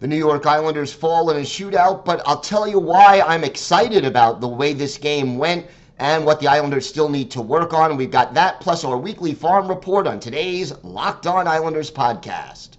The New York Islanders fall in a shootout, but I'll tell you why I'm excited about the way this game went and what the Islanders still need to work on. We've got that plus our weekly farm report on today's Locked On Islanders podcast.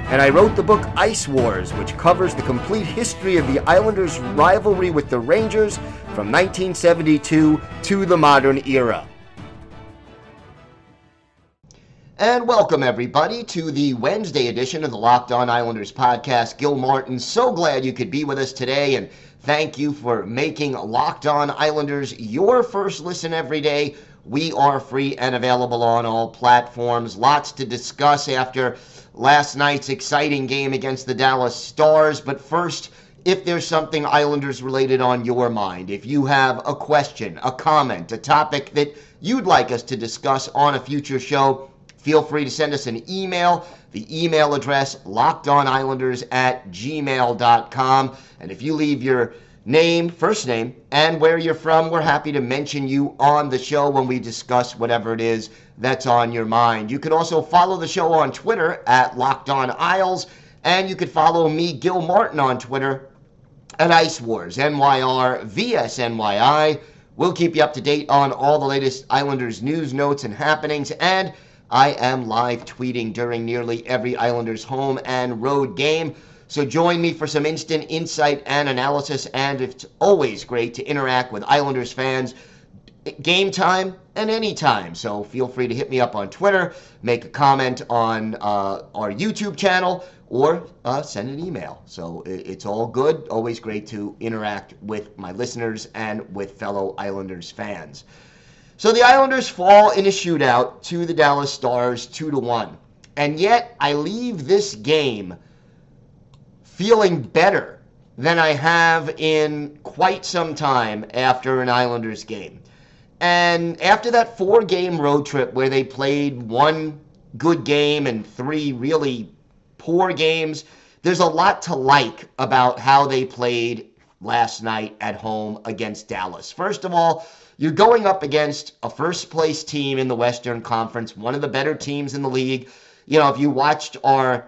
and I wrote the book Ice Wars, which covers the complete history of the Islanders' rivalry with the Rangers from 1972 to the modern era. And welcome, everybody, to the Wednesday edition of the Locked On Islanders podcast. Gil Martin, so glad you could be with us today, and thank you for making Locked On Islanders your first listen every day. We are free and available on all platforms. Lots to discuss after last night's exciting game against the Dallas Stars. But first, if there's something Islanders related on your mind, if you have a question, a comment, a topic that you'd like us to discuss on a future show, feel free to send us an email. The email address, lockedonislanders at gmail.com. And if you leave your name, first name, and where you're from, we're happy to mention you on the show when we discuss whatever it is that's on your mind. You can also follow the show on Twitter at Locked On Isles, and you can follow me, Gil Martin, on Twitter at Ice Wars, NYR, VSNYI. We'll keep you up to date on all the latest Islanders news, notes, and happenings, and I am live tweeting during nearly every Islanders home and road game. So join me for some instant insight and analysis, and it's always great to interact with Islanders fans game time and anytime. So feel free to hit me up on Twitter, make a comment on uh, our YouTube channel, or uh, send an email. So it's all good. Always great to interact with my listeners and with fellow Islanders fans. So the Islanders fall in a shootout to the Dallas Stars, two to one, and yet I leave this game feeling better than I have in quite some time after an Islanders game. And after that four game road trip where they played one good game and three really poor games, there's a lot to like about how they played last night at home against Dallas. First of all, you're going up against a first place team in the Western Conference, one of the better teams in the league. You know, if you watched our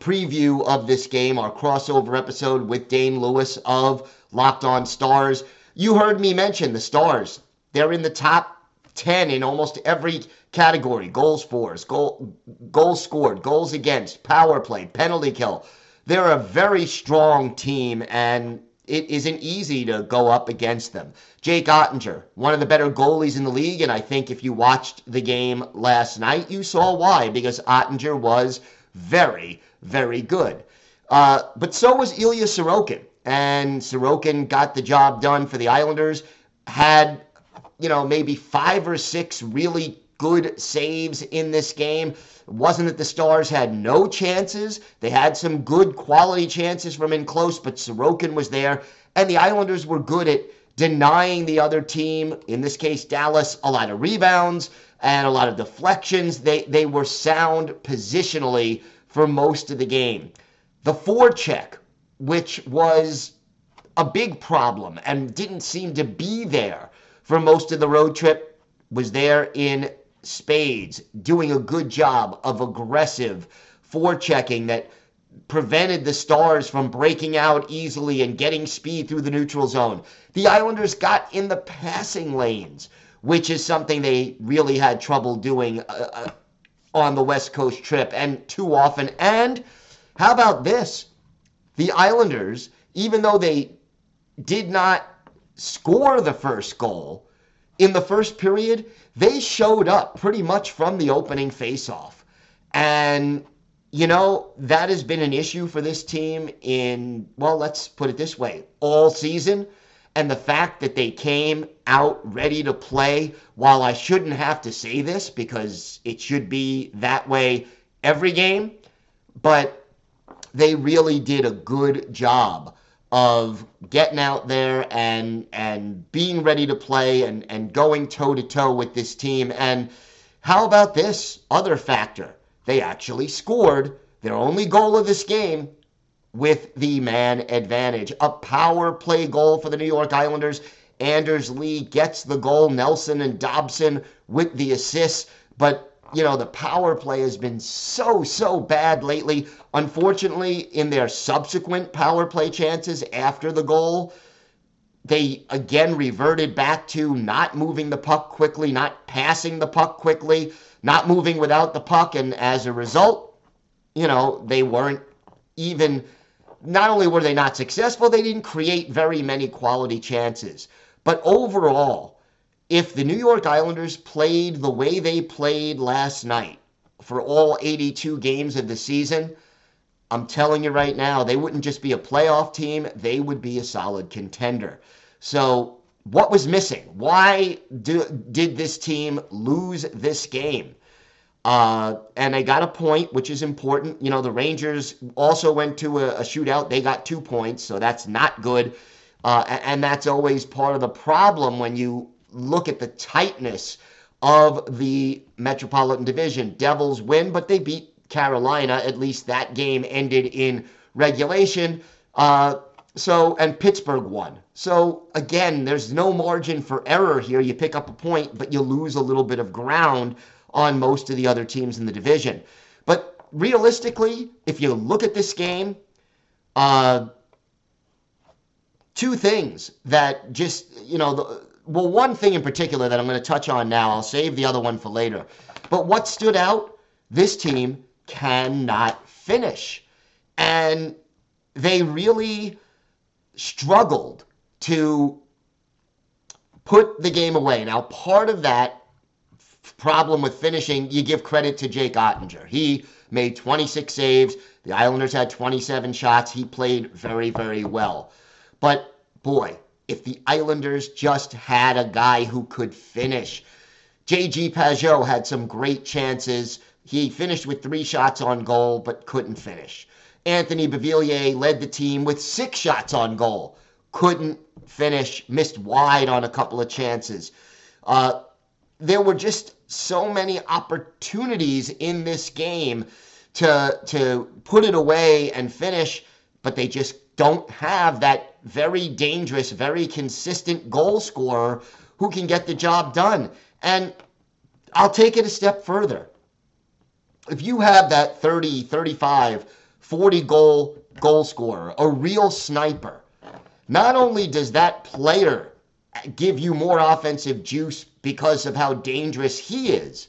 preview of this game, our crossover episode with Dane Lewis of Locked On Stars, you heard me mention the Stars. They're in the top 10 in almost every category goals for, goal, goals scored, goals against, power play, penalty kill. They're a very strong team, and it isn't easy to go up against them. Jake Oettinger, one of the better goalies in the league, and I think if you watched the game last night, you saw why, because Oettinger was very, very good. Uh, but so was Ilya Sorokin, and Sorokin got the job done for the Islanders, had, you know, maybe five or six really good saves in this game. It wasn't that the Stars had no chances. They had some good quality chances from in close, but Sorokin was there, and the Islanders were good at denying the other team, in this case Dallas, a lot of rebounds and a lot of deflections. They they were sound positionally for most of the game. The forecheck, which was a big problem and didn't seem to be there for most of the road trip, was there in spades, doing a good job of aggressive forechecking that prevented the Stars from breaking out easily and getting speed through the neutral zone. The Islanders got in the passing lanes, which is something they really had trouble doing uh, uh, on the West Coast trip and too often. And how about this? The Islanders, even though they did not score the first goal in the first period, they showed up pretty much from the opening faceoff And, you know, that has been an issue for this team in, well, let's put it this way all season. And the fact that they came out ready to play, while I shouldn't have to say this because it should be that way every game, but they really did a good job of getting out there and and being ready to play and and going toe to toe with this team. And how about this other factor? They actually scored their only goal of this game with the man advantage. A power play goal for the New York Islanders. Anders Lee gets the goal. Nelson and Dobson with the assists. But you know, the power play has been so, so bad lately. Unfortunately, in their subsequent power play chances after the goal, they again reverted back to not moving the puck quickly, not passing the puck quickly, not moving without the puck. And as a result, you know, they weren't even, not only were they not successful, they didn't create very many quality chances. But overall, if the New York Islanders played the way they played last night for all 82 games of the season, I'm telling you right now, they wouldn't just be a playoff team, they would be a solid contender. So, what was missing? Why do, did this team lose this game? Uh, and they got a point, which is important. You know, the Rangers also went to a, a shootout. They got two points, so that's not good. Uh, and that's always part of the problem when you look at the tightness of the Metropolitan Division. Devils win, but they beat Carolina. At least that game ended in regulation. Uh, so, and Pittsburgh won. So, again, there's no margin for error here. You pick up a point, but you lose a little bit of ground on most of the other teams in the division. But realistically, if you look at this game, uh, two things that just, you know, the, well, one thing in particular that I'm going to touch on now, I'll save the other one for later. But what stood out? This team cannot finish. And they really struggled to put the game away. Now, part of that problem with finishing, you give credit to Jake Oettinger. He made 26 saves. The Islanders had 27 shots. He played very, very well. But boy, if the Islanders just had a guy who could finish. JG Pageau had some great chances. He finished with three shots on goal, but couldn't finish. Anthony Beauvillier led the team with six shots on goal, couldn't finish, missed wide on a couple of chances. Uh, there were just so many opportunities in this game to to put it away and finish, but they just don't have that very dangerous, very consistent goal scorer who can get the job done. And I'll take it a step further. If you have that 30, 35, 40 goal goal scorer, a real sniper, not only does that player give you more offensive juice because of how dangerous he is,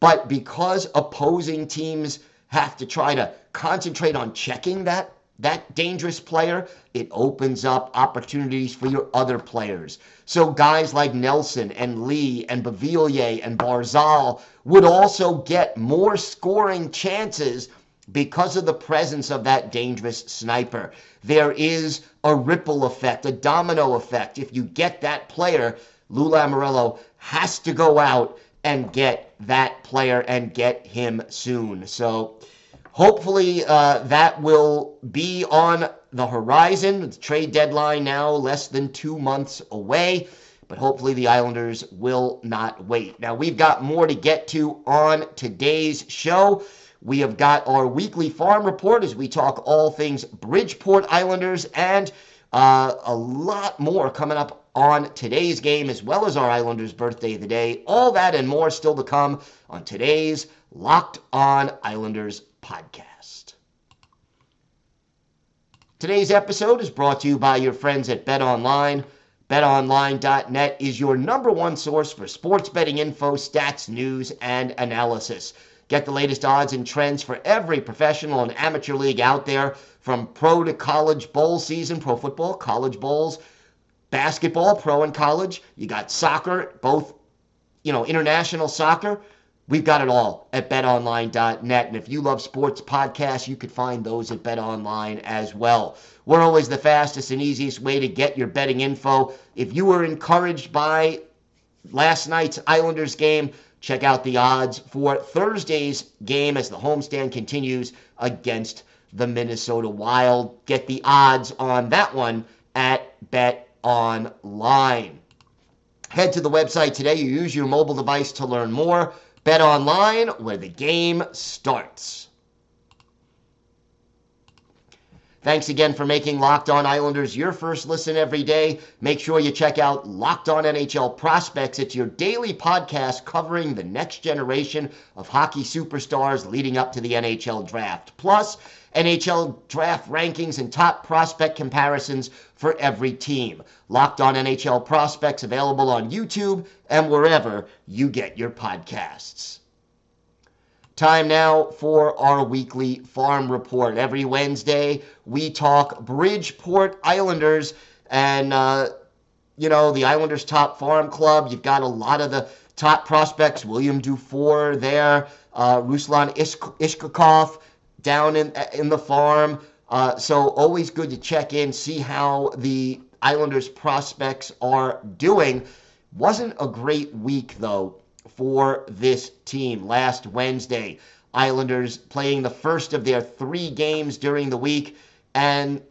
but because opposing teams have to try to concentrate on checking that that dangerous player, it opens up opportunities for your other players. So guys like Nelson and Lee and Beauvillier and Barzal would also get more scoring chances because of the presence of that dangerous sniper. There is a ripple effect, a domino effect. If you get that player, Lula Lamoriello has to go out and get that player and get him soon. So Hopefully, uh, that will be on the horizon. The trade deadline now less than two months away, but hopefully, the Islanders will not wait. Now, we've got more to get to on today's show. We have got our weekly farm report as we talk all things Bridgeport Islanders and uh, a lot more coming up on today's game, as well as our Islanders' birthday of the day. All that and more still to come on today's Locked On Islanders podcast. Today's episode is brought to you by your friends at Bet Online. BetOnline.net is your number one source for sports betting info, stats, news, and analysis. Get the latest odds and trends for every professional and amateur league out there, from pro to college bowl season, pro football, college bowls, basketball, pro and college. You got soccer, both, you know, international soccer We've got it all at betonline.net. And if you love sports podcasts, you could find those at betonline as well. We're always the fastest and easiest way to get your betting info. If you were encouraged by last night's Islanders game, check out the odds for Thursday's game as the homestand continues against the Minnesota Wild. Get the odds on that one at betonline. Head to the website today. You use your mobile device to learn more. Bet online where the game starts. Thanks again for making Locked On Islanders your first listen every day. Make sure you check out Locked On NHL Prospects. It's your daily podcast covering the next generation of hockey superstars leading up to the NHL draft. Plus, NHL draft rankings and top prospect comparisons for every team. Locked on NHL prospects available on YouTube and wherever you get your podcasts. Time now for our weekly farm report. Every Wednesday, we talk Bridgeport Islanders and, uh, you know, the Islanders' top farm club. You've got a lot of the top prospects William Dufour there, uh, Ruslan Iskhakov down in in the farm. Uh, so always good to check in, see how the Islanders prospects are doing. Wasn't a great week though for this team last Wednesday. Islanders playing the first of their three games during the week, and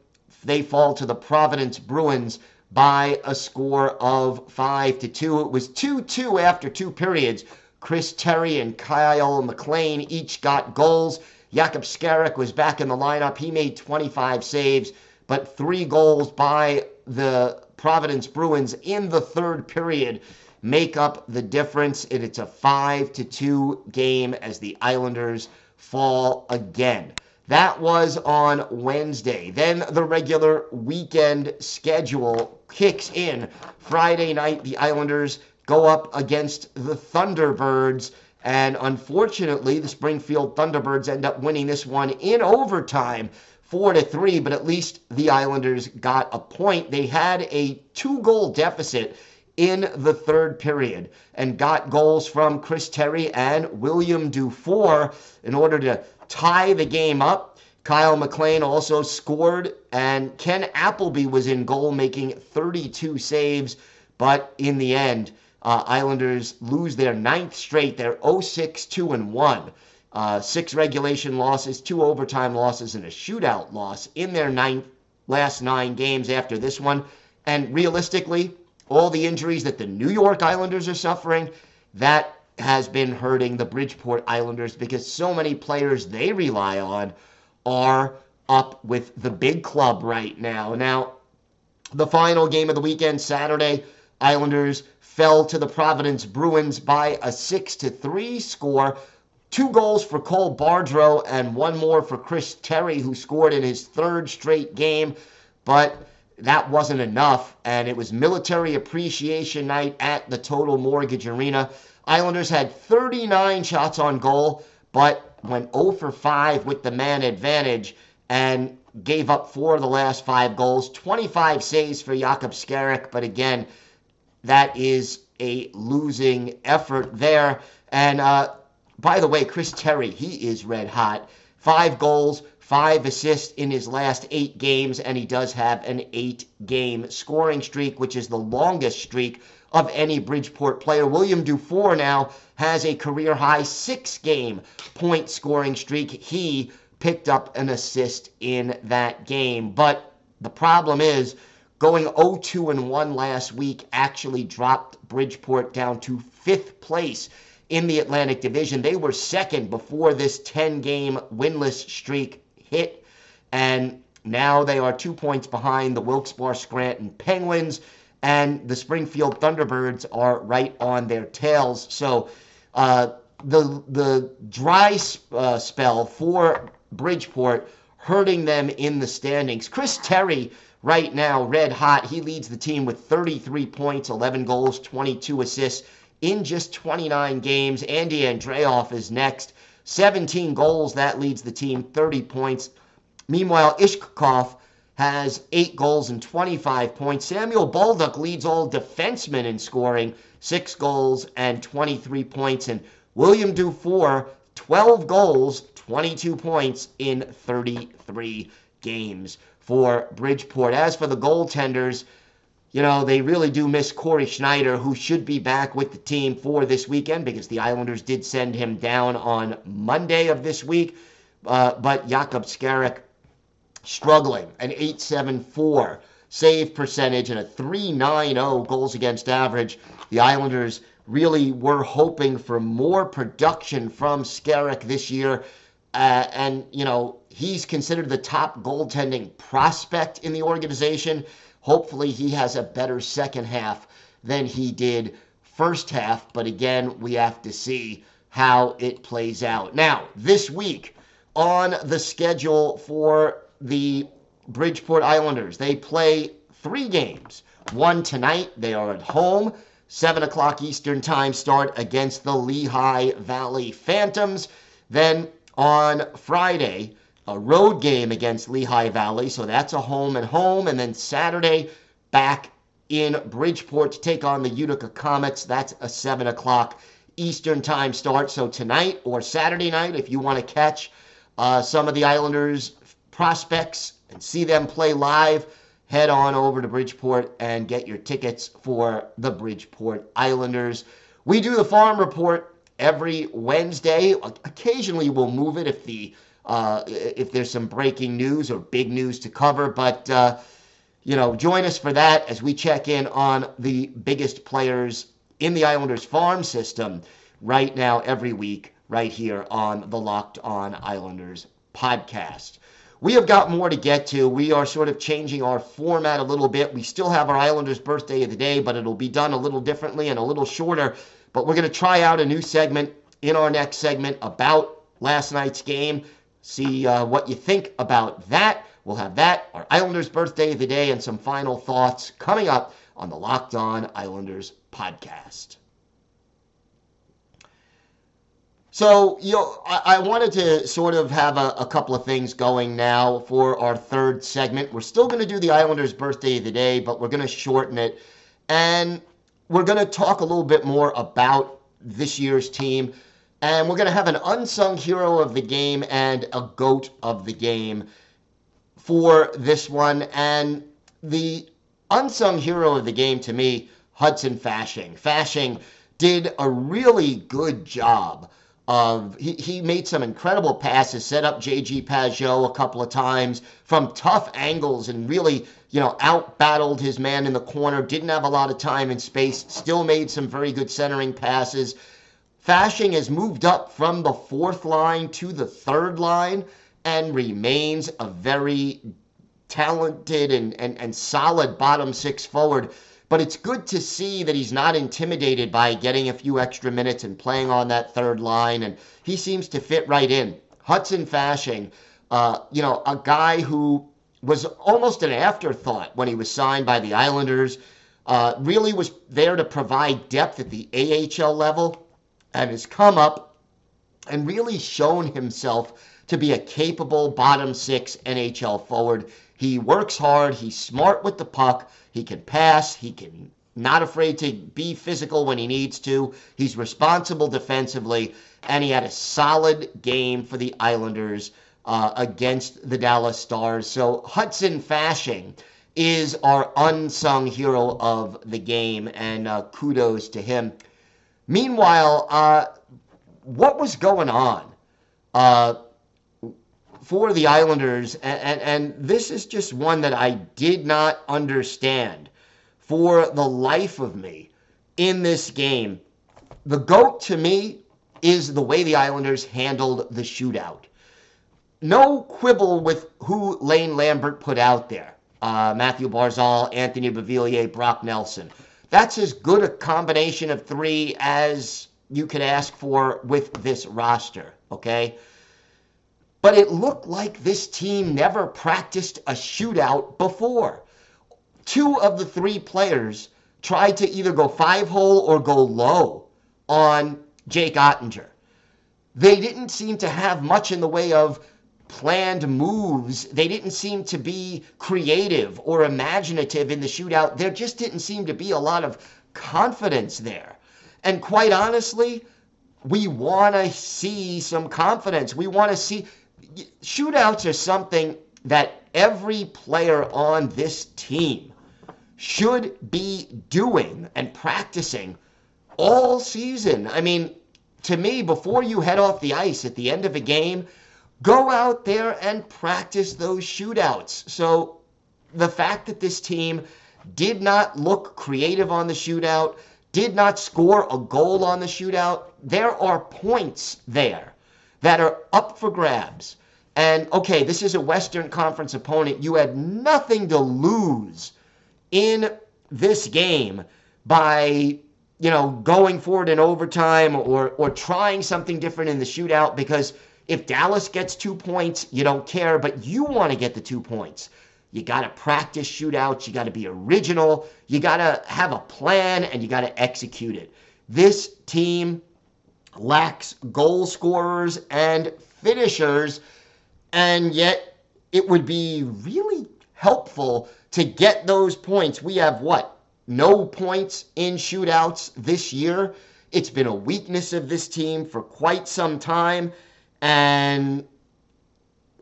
they fall to the Providence Bruins by a score of five to two. It was two two after two periods. Chris Terry and Kyle McLean each got goals. Jakub Skarek was back in the lineup. He made 25 saves, but three goals by the Providence Bruins in the third period make up the difference. And it's a 5 to 2 game as the Islanders fall again. That was on Wednesday. Then the regular weekend schedule kicks in. Friday night, the Islanders go up against the Thunderbirds. And unfortunately, the Springfield Thunderbirds end up winning this one in overtime, four to three. But at least the Islanders got a point. They had a two-goal deficit in the third period and got goals from Chris Terry and William Dufour in order to tie the game up. Kyle McLean also scored, and Ken Appleby was in goal, making 32 saves. But in the end, uh, Islanders lose their ninth straight. They're 0-6, 2 and 1. Uh, six regulation losses, two overtime losses, and a shootout loss in their ninth last nine games after this one. And realistically, all the injuries that the New York Islanders are suffering, that has been hurting the Bridgeport Islanders because so many players they rely on are up with the big club right now. Now, the final game of the weekend, Saturday, Islanders fell to the Providence Bruins by a 6 to 3 score. Two goals for Cole Bardreau and one more for Chris Terry, who scored in his third straight game. But that wasn't enough, and it was military appreciation night at the Total Mortgage Arena. Islanders had 39 shots on goal, but went 0 for 5 with the man advantage and gave up four of the last five goals. 25 saves for Jakub Skarek, but again, that is a losing effort there. And uh, by the way, Chris Terry, he is red hot. Five goals, five assists in his last eight games, and he does have an eight game scoring streak, which is the longest streak of any Bridgeport player. William Dufour now has a career high six game point scoring streak. He picked up an assist in that game. But the problem is, going 0-2 and 1 last week actually dropped Bridgeport down to fifth place in the Atlantic Division. They were second before this 10-game winless streak hit, and now they are two points behind the Wilkes-Barre Scranton Penguins, and the Springfield Thunderbirds are right on their tails. So uh, the the dry uh, spell for Bridgeport hurting them in the standings. Chris Terry right now red hot. He leads the team with 33 points, 11 goals, 22 assists in just 29 games. Andy Andreoff is next. 17 goals. That leads the team, 30 points. Meanwhile, Iskhakov has 8 goals and 25 points. Samuel Bolduc leads all defensemen in scoring, 6 goals and 23 points. And William Dufour, 12 goals, 22 points in 33 games for Bridgeport. As for the goaltenders, you know, they really do miss Cory Schneider, who should be back with the team for this weekend because the Islanders did send him down on Monday of this week. Uh, but Jakub Skarek struggling, an 874 save percentage and a 390 goals against average. The Islanders really were hoping for more production from Skarek this year. Uh, and, you know, he's considered the top goaltending prospect in the organization. Hopefully, he has a better second half than he did first half. But again, we have to see how it plays out. Now, this week on the schedule for the Bridgeport Islanders, they play three games. One tonight, they are at home. 7 o'clock Eastern Time start against the Lehigh Valley Phantoms. Then on Friday, a road game against Lehigh Valley. So that's a home and home. And then Saturday, back in Bridgeport to take on the Utica Comets. That's a 7 o'clock Eastern Time start. So tonight or Saturday night, if you want to catch uh, some of the Islanders prospects and see them play live, head on over to Bridgeport and get your tickets for the Bridgeport Islanders. We do the farm report every Wednesday. Occasionally we'll move it if the uh, if there's some breaking news or big news to cover. But, uh, you know, join us for that as we check in on the biggest players in the Islanders farm system right now every week, right here on the Locked On Islanders podcast. We have got more to get to. We are sort of changing our format a little bit. We still have our Islanders birthday of the day, but it'll be done a little differently and a little shorter. But we're going to try out a new segment in our next segment about last night's game see uh, what you think about that. We'll have that, our Islanders birthday of the day, and some final thoughts coming up on the Locked On Islanders podcast. So, you know, I, I, wanted to sort of have a, a, couple of things going now for our third segment. We're still going to do the Islanders' birthday of the day, but we're going to shorten it. And we're going to talk a little bit more about this year's team. And we're going to have an unsung hero of the game and a goat of the game for this one. And the unsung hero of the game to me, Hudson Fasching. Fasching did a really good job of he, he made some incredible passes, set up JG Pageau a couple of times from tough angles and really, you know, out battled his man in the corner, didn't have a lot of time and space, still made some very good centering passes. Fasching has moved up from the fourth line to the third line and remains a very talented and, and, and solid bottom six forward. But it's good to see that he's not intimidated by getting a few extra minutes and playing on that third line. And he seems to fit right in. Hudson Fasching, uh, you know, a guy who was almost an afterthought when he was signed by the Islanders, uh, really was there to provide depth at the AHL level and has come up and really shown himself to be a capable bottom six NHL forward. He works hard, he's smart with the puck, he can pass, he can not afraid to be physical when he needs to. He's responsible defensively, and he had a solid game for the Islanders uh, against the Dallas Stars. So Hudson Fasching is our unsung hero of the game, and uh, kudos to him. Meanwhile, uh, what was going on uh, for the Islanders? And, and, and this is just one that I did not understand for the life of me in this game. The GOAT to me is the way the Islanders handled the shootout. No quibble with who Lane Lambert put out there. Uh, Mathew Barzal, Anthony Beauvillier, Brock Nelson. That's as good a combination of three as you could ask for with this roster, okay? But it looked like this team never practiced a shootout before. Two of the three players tried to either go five hole or go low on Jake Oettinger. They didn't seem to have much in the way of planned moves. They didn't seem to be creative or imaginative in the shootout. There just didn't seem to be a lot of confidence there. And quite honestly, we want to see some confidence. We want to see shootouts are something that every player on this team should be doing and practicing all season. I mean, to me, before you head off the ice at the end of a game, go out there and practice those shootouts. So the fact that this team did not look creative on the shootout, did not score a goal on the shootout, there are points there that are up for grabs. And okay, this is a Western Conference opponent. You had nothing to lose in this game by you know going forward in overtime or or trying something different in the shootout because if Dallas gets two points, you don't care, but you want to get the two points. You got to practice shootouts. You got to be original. You got to have a plan and you got to execute it. This team lacks goal scorers and finishers, and yet it would be really helpful to get those points. We have what? No points in shootouts this year. It's been a weakness of this team for quite some time and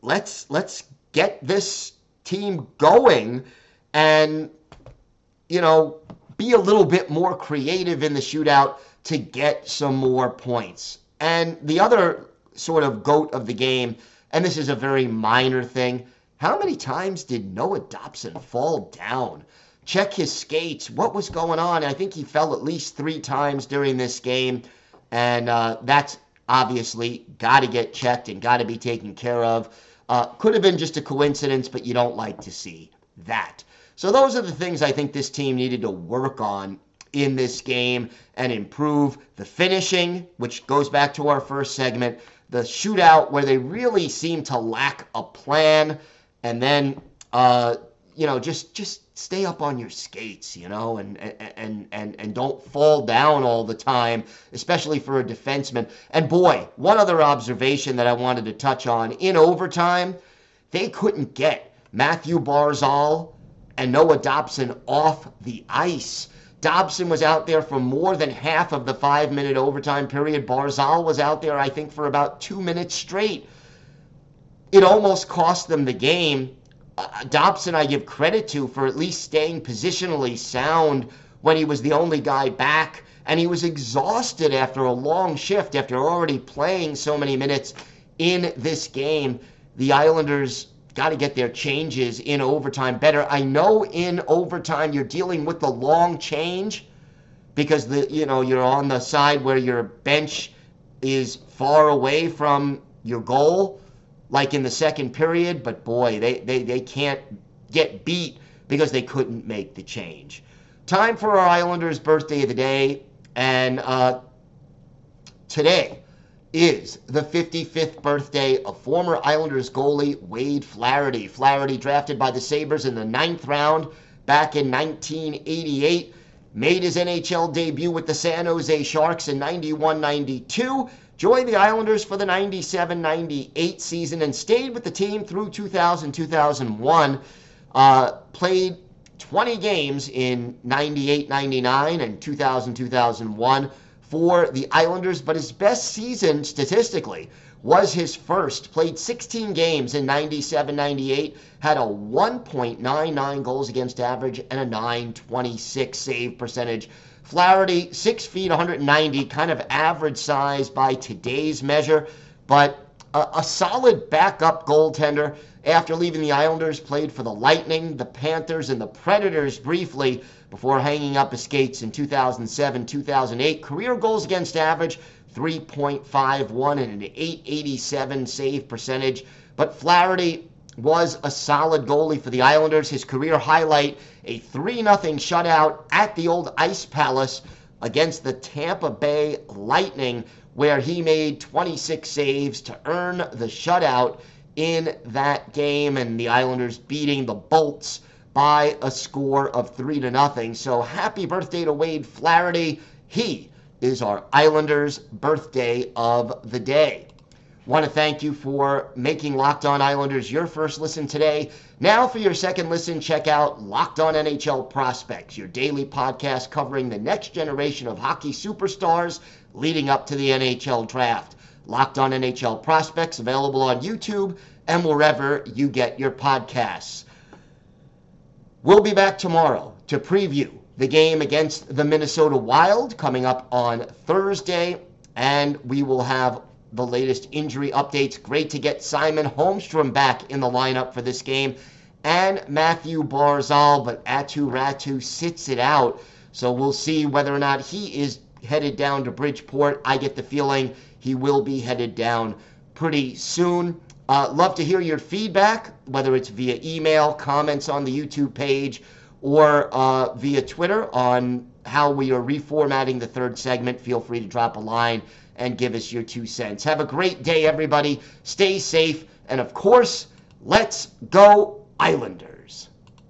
let's let's get this team going and you know be a little bit more creative in the shootout to get some more points. And the other sort of goat of the game, and this is a very minor thing, how many times did Noah Dobson fall down? Check his skates. What was going on? I think he fell at least three times during this game, and uh, that's obviously got to get checked and got to be taken care of. Uh, could have been just a coincidence, but you don't like to see that. So those are the things I think this team needed to work on in this game and improve the finishing, which goes back to our first segment, the shootout where they really seem to lack a plan, and then uh, you know just just stay up on your skates, you know, and and and and don't fall down all the time, especially for a defenseman. And boy, one other observation that I wanted to touch on in overtime, they couldn't get Mathew Barzal and Noah Dobson off the ice. Dobson was out there for more than half of the five minute overtime period. Barzal was out there, I think, for about two minutes straight. It almost cost them the game Dobson, I give credit to for at least staying positionally sound when he was the only guy back. And he was exhausted after a long shift, after already playing so many minutes in this game. The Islanders got to get their changes in overtime better. I know in overtime you're dealing with the long change because the you know you're on the side where your bench is far away from your goal like in the second period, but boy, they, they, they can't get beat because they couldn't make the change. Time for our Islanders' birthday of the day, and uh, today is the 55th birthday of former Islanders goalie Wade Flaherty. Flaherty, drafted by the Sabres in the ninth round back in 1988, made his NHL debut with the San Jose Sharks in 91 92 joined the Islanders for the 97 98 season and stayed with the team through 2000 2001. Uh, played 20 games in 98 99 and 2000 2001 for the Islanders, but his best season statistically was his first. Played 16 games in 97 98, had a 1.99 goals against average and a 926 save percentage Flaherty, six feet, 190, kind of average size by today's measure, but a, a solid backup goaltender. After leaving the Islanders, played for the Lightning, the Panthers, and the Predators briefly before hanging up his skates in 2007 2008. Career goals against average 3.51 and an 887 save percentage. But Flaherty was a solid goalie for the Islanders. His career highlight a 3 0 shutout at the old Ice Palace against the Tampa Bay Lightning, where he made 26 saves to earn the shutout in that game, and the Islanders beating the Bolts by a score of 3 to nothing. So happy birthday to Wade Flaherty. He is our Islanders' birthday of the day. Want to thank you for making Locked On Islanders your first listen today. Now, for your second listen, check out Locked On NHL Prospects, your daily podcast covering the next generation of hockey superstars leading up to the NHL draft. Locked on NHL Prospects, available on YouTube and wherever you get your podcasts. We'll be back tomorrow to preview the game against the Minnesota Wild coming up on Thursday, and we will have the latest injury updates. Great to get Simon Holmstrom back in the lineup for this game and Mathew Barzal, but Aatu Räty sits it out. So we'll see whether or not he is headed down to Bridgeport. I get the feeling he will be headed down pretty soon. Uh, love to hear your feedback, whether it's via email, comments on the YouTube page, or uh, via Twitter on how we are reformatting the third segment. Feel free to drop a line and give us your two cents. Have a great day, everybody. Stay safe. And of course, let's go Islanders.